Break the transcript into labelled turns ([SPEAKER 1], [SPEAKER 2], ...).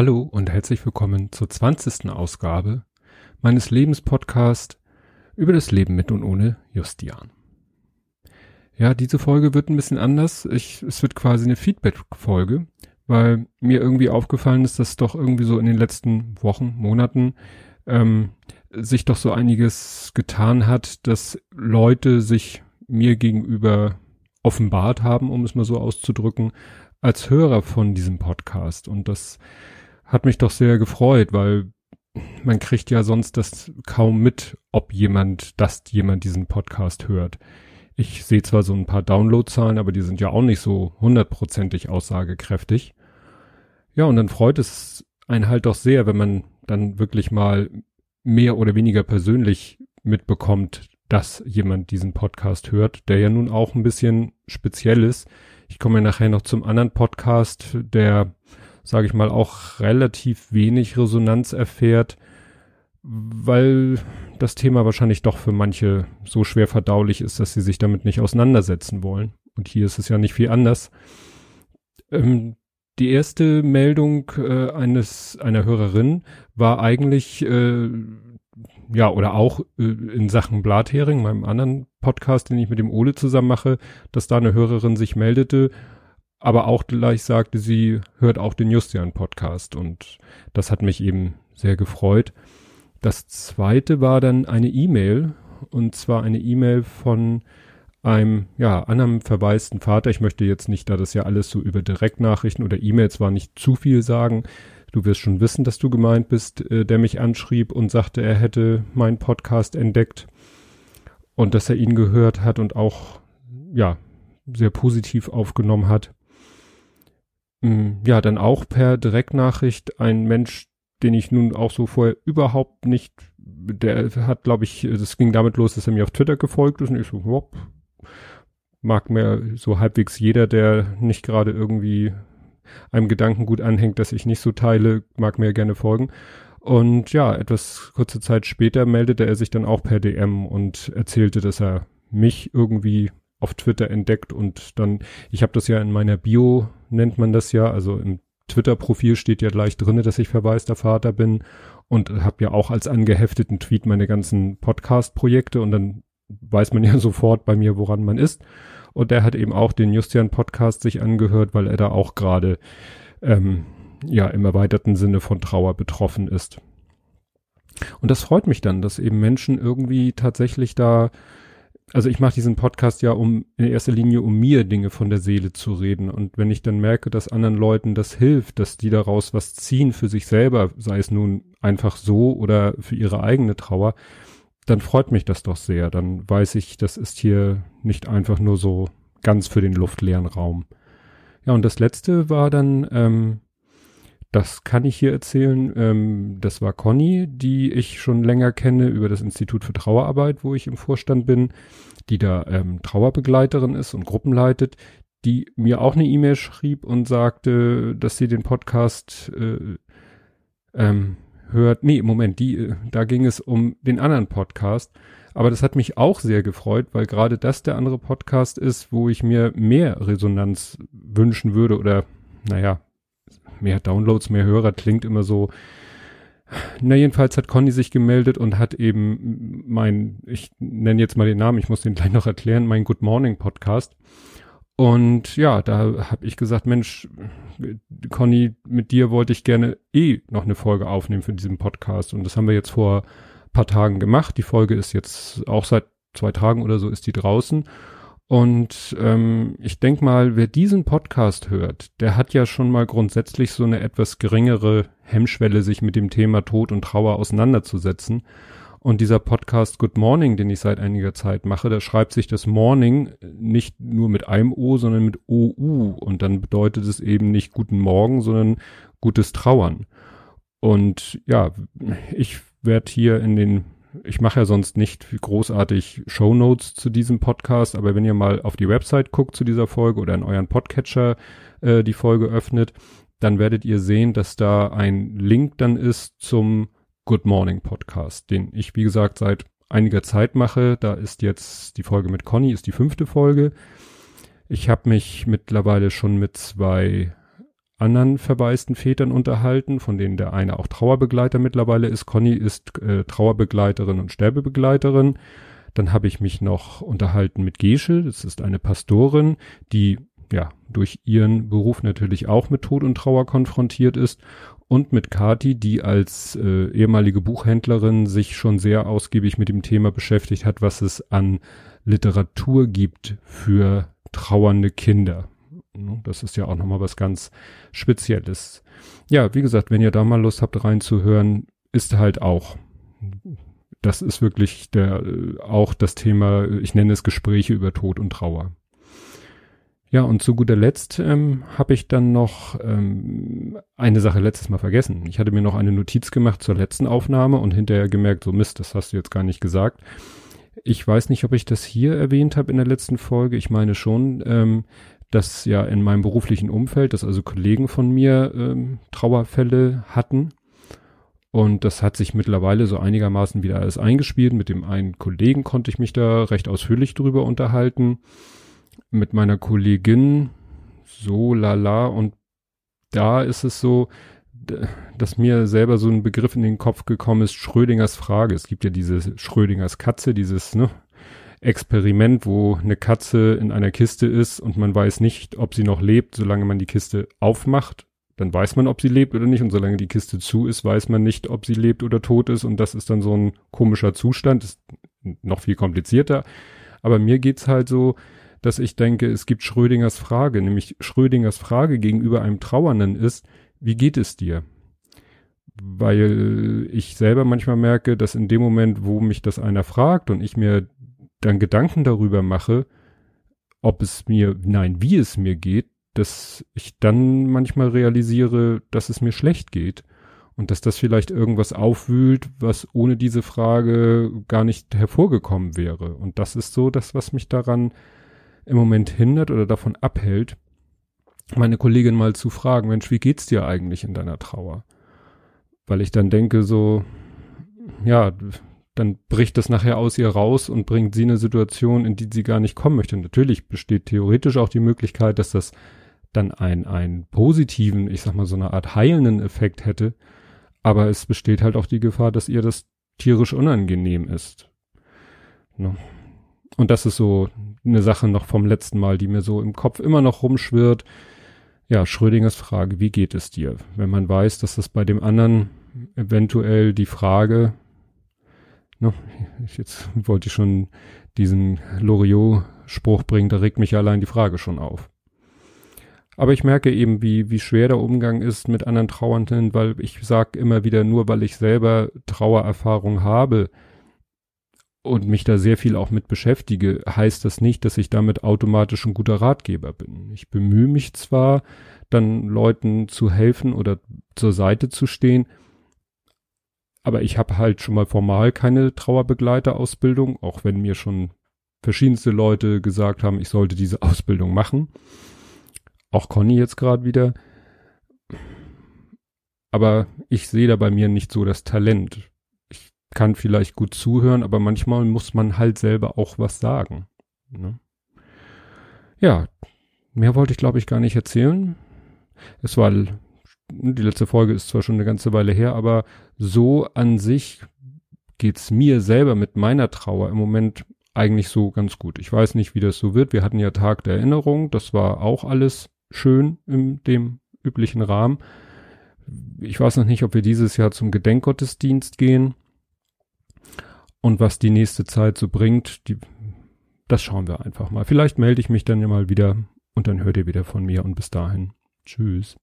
[SPEAKER 1] Hallo und herzlich willkommen zur 20. Ausgabe meines Lebenspodcasts über das Leben mit und ohne Justian. Ja, diese Folge wird ein bisschen anders. Ich, es wird quasi eine Feedback-Folge, weil mir irgendwie aufgefallen ist, dass doch irgendwie so in den letzten Wochen, Monaten ähm, sich doch so einiges getan hat, dass Leute sich mir gegenüber offenbart haben, um es mal so auszudrücken, als Hörer von diesem Podcast. Und das hat mich doch sehr gefreut, weil man kriegt ja sonst das kaum mit, ob jemand, dass jemand diesen Podcast hört. Ich sehe zwar so ein paar Downloadzahlen, aber die sind ja auch nicht so hundertprozentig aussagekräftig. Ja, und dann freut es einen halt doch sehr, wenn man dann wirklich mal mehr oder weniger persönlich mitbekommt, dass jemand diesen Podcast hört, der ja nun auch ein bisschen speziell ist. Ich komme ja nachher noch zum anderen Podcast, der, sage ich mal, auch relativ wenig Resonanz erfährt, weil das Thema wahrscheinlich doch für manche so schwer verdaulich ist, dass sie sich damit nicht auseinandersetzen wollen. Und hier ist es ja nicht viel anders. Ähm, die erste Meldung äh, eines einer Hörerin war eigentlich äh, ja, oder auch äh, in Sachen Blathering, meinem anderen Podcast, den ich mit dem Ole zusammen mache, dass da eine Hörerin sich meldete, aber auch gleich sagte, sie hört auch den Justian-Podcast und das hat mich eben sehr gefreut. Das zweite war dann eine E-Mail und zwar eine E-Mail von einem, ja, anderen verwaisten Vater. Ich möchte jetzt nicht, da das ja alles so über Direktnachrichten oder E-Mails war, nicht zu viel sagen du wirst schon wissen, dass du gemeint bist, äh, der mich anschrieb und sagte, er hätte meinen Podcast entdeckt und dass er ihn gehört hat und auch, ja, sehr positiv aufgenommen hat. Mm, ja, dann auch per Direktnachricht ein Mensch, den ich nun auch so vorher überhaupt nicht, der hat, glaube ich, das ging damit los, dass er mir auf Twitter gefolgt ist und ich so, wop, mag mir so halbwegs jeder, der nicht gerade irgendwie einem Gedanken gut anhängt, das ich nicht so teile, mag mir gerne folgen. Und ja, etwas kurze Zeit später meldete er sich dann auch per DM und erzählte, dass er mich irgendwie auf Twitter entdeckt und dann, ich habe das ja in meiner Bio, nennt man das ja, also im Twitter-Profil steht ja gleich drinne, dass ich verwaister Vater bin und habe ja auch als angehefteten Tweet meine ganzen Podcast-Projekte und dann weiß man ja sofort bei mir, woran man ist. Und der hat eben auch den Justian-Podcast sich angehört, weil er da auch gerade ähm, ja im erweiterten Sinne von Trauer betroffen ist. Und das freut mich dann, dass eben Menschen irgendwie tatsächlich da, also ich mache diesen Podcast ja um in erster Linie um mir Dinge von der Seele zu reden. Und wenn ich dann merke, dass anderen Leuten das hilft, dass die daraus was ziehen für sich selber, sei es nun einfach so oder für ihre eigene Trauer, dann freut mich das doch sehr. Dann weiß ich, das ist hier nicht einfach nur so ganz für den luftleeren Raum. Ja, und das letzte war dann, ähm, das kann ich hier erzählen, ähm, das war Conny, die ich schon länger kenne über das Institut für Trauerarbeit, wo ich im Vorstand bin, die da ähm, Trauerbegleiterin ist und Gruppen leitet, die mir auch eine E-Mail schrieb und sagte, dass sie den Podcast äh, ähm, hört, nee, Moment, die, äh, da ging es um den anderen Podcast. Aber das hat mich auch sehr gefreut, weil gerade das der andere Podcast ist, wo ich mir mehr Resonanz wünschen würde oder, naja, mehr Downloads, mehr Hörer klingt immer so. Na, jedenfalls hat Conny sich gemeldet und hat eben mein, ich nenne jetzt mal den Namen, ich muss den gleich noch erklären, mein Good Morning Podcast. Und ja, da habe ich gesagt, Mensch, Conny, mit dir wollte ich gerne eh noch eine Folge aufnehmen für diesen Podcast. Und das haben wir jetzt vor paar Tagen gemacht. Die Folge ist jetzt auch seit zwei Tagen oder so ist die draußen. Und ähm, ich denke mal, wer diesen Podcast hört, der hat ja schon mal grundsätzlich so eine etwas geringere Hemmschwelle, sich mit dem Thema Tod und Trauer auseinanderzusetzen. Und dieser Podcast Good Morning, den ich seit einiger Zeit mache, da schreibt sich das Morning nicht nur mit einem O, sondern mit OU. Und dann bedeutet es eben nicht guten Morgen, sondern gutes Trauern. Und ja, ich werde hier in den, ich mache ja sonst nicht großartig Show Notes zu diesem Podcast, aber wenn ihr mal auf die Website guckt zu dieser Folge oder in euren Podcatcher äh, die Folge öffnet, dann werdet ihr sehen, dass da ein Link dann ist zum Good Morning Podcast, den ich, wie gesagt, seit einiger Zeit mache. Da ist jetzt die Folge mit Conny, ist die fünfte Folge. Ich habe mich mittlerweile schon mit zwei anderen verwaisten Vätern unterhalten, von denen der eine auch Trauerbegleiter mittlerweile ist. Conny ist äh, Trauerbegleiterin und Sterbebegleiterin. Dann habe ich mich noch unterhalten mit Gesche, das ist eine Pastorin, die ja durch ihren Beruf natürlich auch mit Tod und Trauer konfrontiert ist und mit Kati, die als äh, ehemalige Buchhändlerin sich schon sehr ausgiebig mit dem Thema beschäftigt hat, was es an Literatur gibt für trauernde Kinder. Ne, das ist ja auch nochmal was ganz Spezielles. Ja, wie gesagt, wenn ihr da mal Lust habt reinzuhören, ist halt auch, das ist wirklich der, äh, auch das Thema, ich nenne es Gespräche über Tod und Trauer. Ja, und zu guter Letzt ähm, habe ich dann noch ähm, eine Sache letztes Mal vergessen. Ich hatte mir noch eine Notiz gemacht zur letzten Aufnahme und hinterher gemerkt, so Mist, das hast du jetzt gar nicht gesagt. Ich weiß nicht, ob ich das hier erwähnt habe in der letzten Folge. Ich meine schon, ähm, dass ja in meinem beruflichen Umfeld, dass also Kollegen von mir ähm, Trauerfälle hatten. Und das hat sich mittlerweile so einigermaßen wieder alles eingespielt. Mit dem einen Kollegen konnte ich mich da recht ausführlich drüber unterhalten. Mit meiner Kollegin so lala. Und da ist es so, dass mir selber so ein Begriff in den Kopf gekommen ist, Schrödingers Frage. Es gibt ja diese Schrödingers Katze, dieses, ne, Experiment, wo eine Katze in einer Kiste ist und man weiß nicht, ob sie noch lebt, solange man die Kiste aufmacht. Dann weiß man, ob sie lebt oder nicht. Und solange die Kiste zu ist, weiß man nicht, ob sie lebt oder tot ist. Und das ist dann so ein komischer Zustand. Ist noch viel komplizierter. Aber mir geht's halt so, dass ich denke, es gibt Schrödingers Frage. Nämlich Schrödingers Frage gegenüber einem Trauernden ist, wie geht es dir? Weil ich selber manchmal merke, dass in dem Moment, wo mich das einer fragt und ich mir dann Gedanken darüber mache, ob es mir, nein, wie es mir geht, dass ich dann manchmal realisiere, dass es mir schlecht geht und dass das vielleicht irgendwas aufwühlt, was ohne diese Frage gar nicht hervorgekommen wäre. Und das ist so das, was mich daran im Moment hindert oder davon abhält, meine Kollegin mal zu fragen, Mensch, wie geht's dir eigentlich in deiner Trauer? Weil ich dann denke so, ja, dann bricht das nachher aus ihr raus und bringt sie eine Situation, in die sie gar nicht kommen möchte. Natürlich besteht theoretisch auch die Möglichkeit, dass das dann ein, einen positiven, ich sag mal so eine Art heilenden Effekt hätte. Aber es besteht halt auch die Gefahr, dass ihr das tierisch unangenehm ist. Ne? Und das ist so eine Sache noch vom letzten Mal, die mir so im Kopf immer noch rumschwirrt. Ja, Schrödingers Frage, wie geht es dir? Wenn man weiß, dass das bei dem anderen eventuell die Frage Ne? Jetzt wollte ich schon diesen Loriot-Spruch bringen, da regt mich allein die Frage schon auf. Aber ich merke eben, wie, wie schwer der Umgang ist mit anderen Trauernden, weil ich sage immer wieder, nur weil ich selber Trauererfahrung habe und mich da sehr viel auch mit beschäftige, heißt das nicht, dass ich damit automatisch ein guter Ratgeber bin. Ich bemühe mich zwar, dann Leuten zu helfen oder zur Seite zu stehen, aber ich habe halt schon mal formal keine Trauerbegleiterausbildung, auch wenn mir schon verschiedenste Leute gesagt haben, ich sollte diese Ausbildung machen. Auch Conny jetzt gerade wieder. Aber ich sehe da bei mir nicht so das Talent. Ich kann vielleicht gut zuhören, aber manchmal muss man halt selber auch was sagen. Ne? Ja, mehr wollte ich glaube ich gar nicht erzählen. Es war die letzte Folge ist zwar schon eine ganze Weile her, aber so an sich geht's mir selber mit meiner Trauer im Moment eigentlich so ganz gut. Ich weiß nicht, wie das so wird. Wir hatten ja Tag der Erinnerung. Das war auch alles schön in dem üblichen Rahmen. Ich weiß noch nicht, ob wir dieses Jahr zum Gedenkgottesdienst gehen. Und was die nächste Zeit so bringt, die, das schauen wir einfach mal. Vielleicht melde ich mich dann ja mal wieder und dann hört ihr wieder von mir und bis dahin. Tschüss.